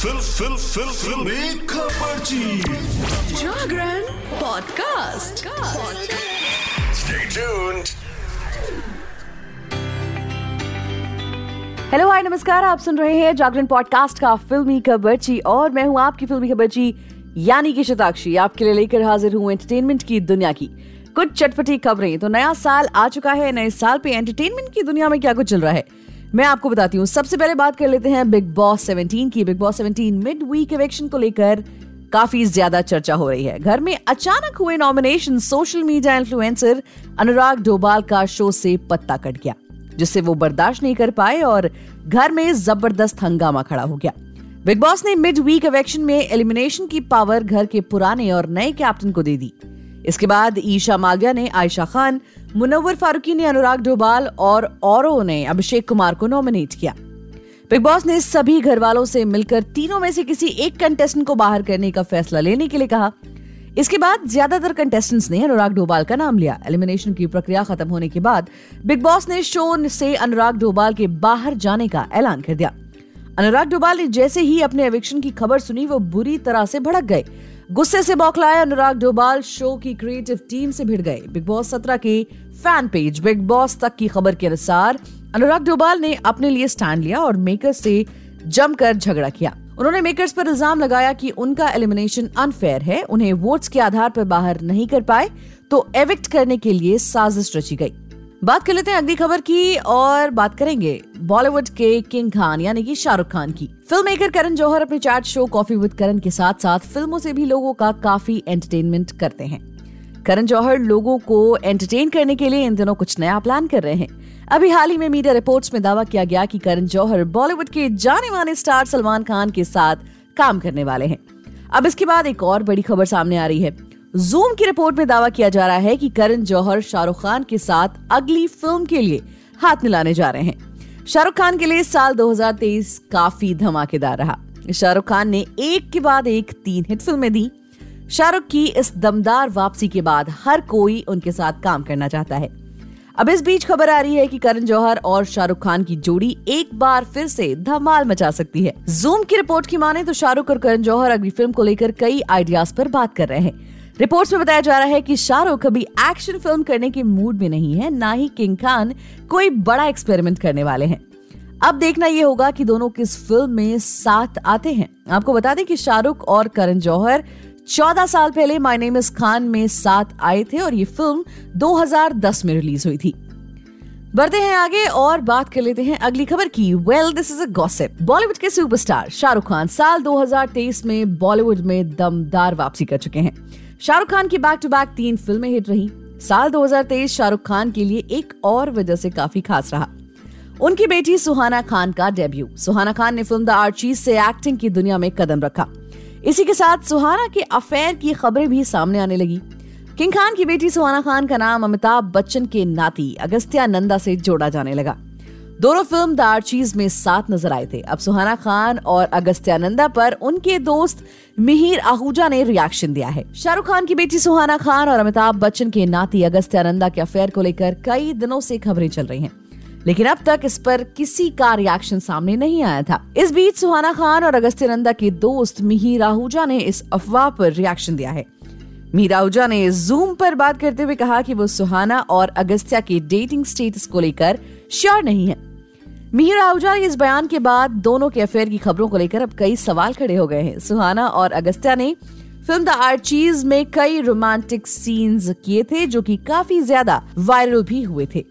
Fill फिल फिल फिल। खबर Jagran podcast. Stay tuned. Hello hi नमस्कार आप सुन रहे हैं जागरण पॉडकास्ट का फिल्मी खबरची और मैं हूँ आपकी फिल्मी खबरची यानी कि शताक्षी। आपके लिए लेकर हाजिर हूँ एंटरटेनमेंट की दुनिया की। कुछ चटपटी खबरें। तो नया साल आ चुका है नए साल पे एंटरटेनमेंट की दुनिया में क्या कुछ चल रहा है? मैं आपको बताती हूँ। सबसे पहले बात कर लेते हैं बिग बॉस 17 की। Bigg Boss 17 mid week election को लेकर काफ़ी ज़्यादा चर्चा हो रही है। घर में अचानक हुए nomination social media influencer Anurag Dobal का शो से पत्ता कट गया, जिससे वो बर्दाश्त नहीं कर पाए और घर में ज़बरदस्त हंगामा खड़ा हो गया। बिग बॉस ने मिड वीक इलेक्शन में एलिमिनेशन की पावर घर के पुराने और नए कैप्टन को दे दी। इसके बाद ईशा मालविया ने आयशा खान मुनव्वर फारूकी ने अनुराग डोभाल और औरों ने अभिषेक कुमार को नॉमिनेट किया। बिग बॉस ने सभी घर वालों से मिलकर तीनों में से किसी एक कंटेस्टेंट को बाहर करने का फैसला लेने के लिए कहा। इसके बाद ज़्यादातर कंटेस्टेंट्स ने अनुराग डोभाल का नाम लिया। एलिमिनेशन की प्रक्रिया खत्म होने के बाद बिग बॉस ने शो से अनुराग डोभाल के बाहर जाने का ऐलान कर दिया। अनुराग डोभाल ने जैसे ही अपने एविक्शन की खबर सुनी, वो बुरी तरह से भड़क गए। गुस्से से बौखलाए अनुराग डोभाल शो की क्रिएटिव टीम से भिड़ गए। बिग बॉस सत्रह के फ़ैन पेज बिग बॉस तक की खबर के अनुसार, अनुराग डोभाल ने अपने लिए स्टैंड लिया और मेकर से जमकर झगड़ा किया। उन्होंने मेकर्स पर इल्ज़ाम लगाया कि उनका एलिमिनेशन अनफेयर है, उन्हें वोट्स के आधार पर बाहर नहीं कर पाए तो एविक्ट करने के लिए साजिश रची गई। बात कर लेते हैं अगली खबर की और बात करेंगे बॉलीवुड के किंग खान, यानी कि शाहरुख खान की। फ़िल्म मेकर करण जौहर अपने chat show Koffee with Karan के साथ साथ फ़िल्मों से भी लोगों का काफ़ी एंटरटेनमेंट करते हैं। करण जौहर लोगों को एंटरटेन करने के लिए इन दिनों कुछ नया प्लान कर रहे हैं। अभी हाल ही में मीडिया रिपोर्ट्स में दावा किया गया कि करण जौहर बॉलीवुड के जाने माने स्टार सलमान खान के साथ काम करने वाले हैं। अब इसके बाद एक और बड़ी खबर सामने आ रही है। जूम की रिपोर्ट में दावा किया जा रहा है कि करण जौहर शाहरुख खान के साथ अगली फ़िल्म के लिए हाथ मिलाने जा रहे हैं। शाहरुख खान के लिए साल 2023 काफ़ी धमाकेदार रहा। शाहरुख खान ने एक के बाद एक तीन हिट फ़िल्में दी। शाहरुख की इस दमदार वापसी के बाद हर कोई उनके साथ काम करना चाहता है। अब इस बीच खबर आ रही है कि करण जौहर और शाहरुख खान की जोड़ी एक बार फिर से धमाल मचा सकती है। जूम की रिपोर्ट की माने तो शाहरुख और करण जौहर अगली फ़िल्म को लेकर कई आइडियाज़ पर बात कर रहे हैं। रिपोर्ट्स में बताया जा रहा है कि शाहरुख अभी एक्शन फ़िल्म करने के मूड में नहीं है, ना ही किंग खान कोई बड़ा एक्सपेरिमेंट करने वाले हैं। अब देखना यह होगा कि दोनों किस फ़िल्म में साथ आते हैं। आपको बता दें कि शाहरुख और करण जौहर 14 साल पहले माय नेम इज़ खान में साथ आए थे और ये फ़िल्म 2010 में रिलीज़ हुई थी। बढ़ते हैं आगे और बात कर लेते हैं अगली खबर की। Well this is a gossip Bollywood के सुपरस्टार शाहरुख खान साल 2023 में बॉलीवुड में दमदार वापसी कर चुके हैं। शाहरुख खान की बैक टू बैक तीन फ़िल्में हिट रही। साल 2023 शाहरुख खान के लिए एक और वजह से काफ़ी खास रहा। उनकी बेटी सुहाना खान का डेब्यू सुहाना खान ने फ़िल्म द आर्चीज से एक्टिंग की दुनिया में कदम रखा। इसी के साथ सुहाना के अफेयर की खबरें भी सामने आने लगी। किंग खान की बेटी सुहाना खान का नाम अमिताभ बच्चन के नाती, अगस्त्या नंदा से जोड़ा जाने लगा। दोनों फ़िल्म द में साथ नज़र आए थे। अब सुहाना खान और अगस्त्यानंदा पर उनके दोस्त मिहिर आहूजा ने रिएक्शन दिया है। शाहरुख खान की बेटी सुहाना खान और अमिताभ बच्चन के नाती अगस्त्यानंदा के अफेयर को लेकर कई दिनों से खबरें चल रही हैं। लेकिन अब तक इस पर किसी का रिएक्शन सामने नहीं आया था। इस बीच सुहाना खान और अगस्त्य नंदा के दोस्त मिहिर आहूजा ने इस अफवाह पर रिएक्शन दिया है। मीरा आहूजा ने जूम पर बात करते हुए कहा कि वो सुहाना और अगस्त्या के डेटिंग स्टेटस को लेकर श्योर नहीं है। मीर आहूजा इस बयान के बाद दोनों के अफेयर की खबरों को लेकर अब कई सवाल खड़े हो गए हैं। सुहाना और अगस्त्या ने फ़िल्म द आर्चीज में कई रोमांटिक सीन्स किए थे, जो कि काफ़ी ज़्यादा वायरल भी हुए थे।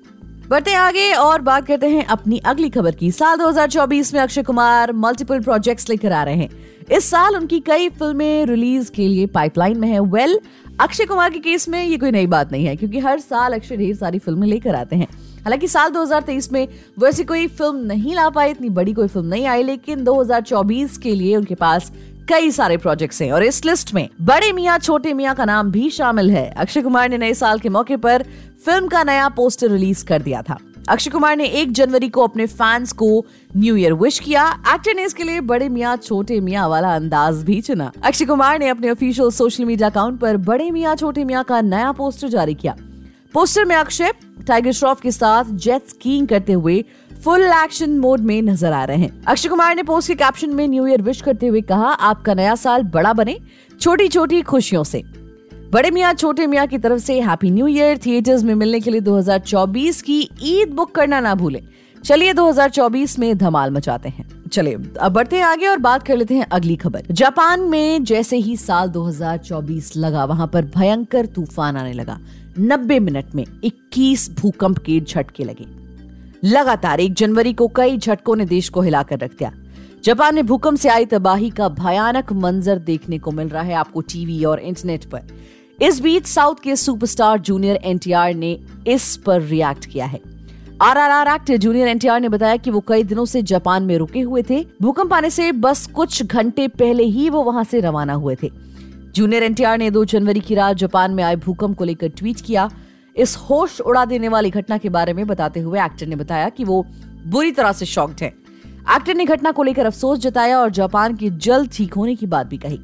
बढ़ते आगे और बात करते हैं अपनी अगली खबर की। साल 2024 में अक्षय कुमार मल्टीपल प्रोजेक्ट्स लेकर आ रहे हैं। इस साल उनकी कई फ़िल्में रिलीज़ के लिए पाइपलाइन में है। वेल well, अक्षय कुमार के केस में ये कोई नई बात नहीं है क्योंकि हर साल अक्षय ढेर सारी फ़िल्में लेकर आते हैं। हालाँकि साल 2023 में वैसी कोई फ़िल्म नहीं ला पाई इतनी बड़ी कोई फ़िल्म नहीं आई लेकिन 2024 के लिए उनके पास कई सारे प्रोजेक्ट्स हैं। और इस लिस्ट में बड़े मियाँ छोटे मियाँ का नाम भी शामिल है। अक्षय कुमार ने नए साल के मौके पर फ़िल्म का नया पोस्टर रिलीज़ कर दिया था। अक्षय कुमार ने एक जनवरी को अपने फैंस को न्यू ईयर विश किया। एक्टर ने इसके लिए बड़े मियाँ, छोटे मियाँ वाला अंदाज भी चुना। अक्षय कुमार ने अपने ऑफिशियल सोशल मीडिया अकाउंट पर बड़े मियाँ, छोटे मियाँ का नया पोस्टर जारी किया। पोस्टर में अक्षय, टाइगर श्रॉफ के साथ जेट स्कीइंग करते हुए फुल एक्शन मोड में नज़र आ रहे हैं। अक्षय कुमार ने पोस्ट के कैप्शन में न्यू ईयर विश करते हुए कहा, आपका नया साल बड़ा बने छोटी छोटी खुशियों से। बड़े मियाँ, छोटे मियाँ की तरफ़ से हैप्पी न्यू ईयर थिएटर्स में मिलने के लिए 2024 की ईद बुक करना ना भूलें। चलिए 2024 में धमाल मचाते हैं। चलिए, अब बढ़ते हैं आगे और बात कर लेते हैं अगली खबर। जापान में जैसे ही साल 2024 लगा, वहाँ पर भयंकर तूफ़ान आने लगा। 90 मिनट में 21 भूकंप के झटके लगे। लगातार एक जनवरी को कई झटकों ने देश को हिलाकर रख दिया। जापान में भूकंप से आई तबाही का भयानक मंजर देखने को मिल रहा है आपको टीवी और इंटरनेट पर। इस बीच साउथ के सुपरस्टार जूनियर एनटीआर ने इस पर रिएक्ट किया है। आरआरआर एक्टर जूनियर एनटीआर ने बताया कि वो कई दिनों से जापान में रुके हुए थे। भूकंप आने से बस कुछ घंटे पहले ही वो वहाँ से रवाना हुए थे। जूनियर एनटीआर ने 2 जनवरी की रात जापान में आए भूकंप को लेकर ट्वीट किया। इस होश उड़ा देने वाली घटना के बारे में बताते हुए एक्टर ने बताया कि वो बुरी तरह से शॉक्ड है। एक्टर ने घटना को लेकर अफसोस जताया और जापान के जल्द ठीक होने की बात भी कही।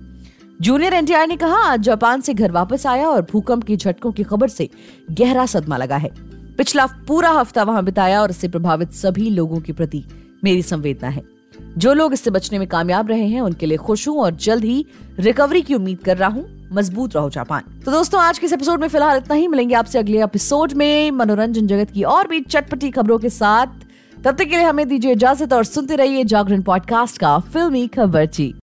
जूनियर एनटीआर ने कहा, आज जापान से घर वापस आया और भूकंप के झटकों की खबर से गहरा सदमा लगा है। पिछला पूरा हफ़्ता वहाँ बिताया और इससे प्रभावित सभी लोगों के प्रति मेरी संवेदना है। जो लोग इससे बचने में कामयाब रहे हैं, उनके लिए खुश हूँ और जल्द ही रिकवरी की उम्मीद कर रहा हूँ। मज़बूत रहो जापान। तो दोस्तों, आज के इस एपिसोड में फ़िलहाल इतना ही। मिलेंगे आपसे अगले एपिसोड में। मनोरंजन जगत की और भी चटपटी खबरों के साथ। तब तक के लिए हमें दीजिए इजाज़त और सुनते रहिए जागरण पॉडकास्ट का फिल्मी खबर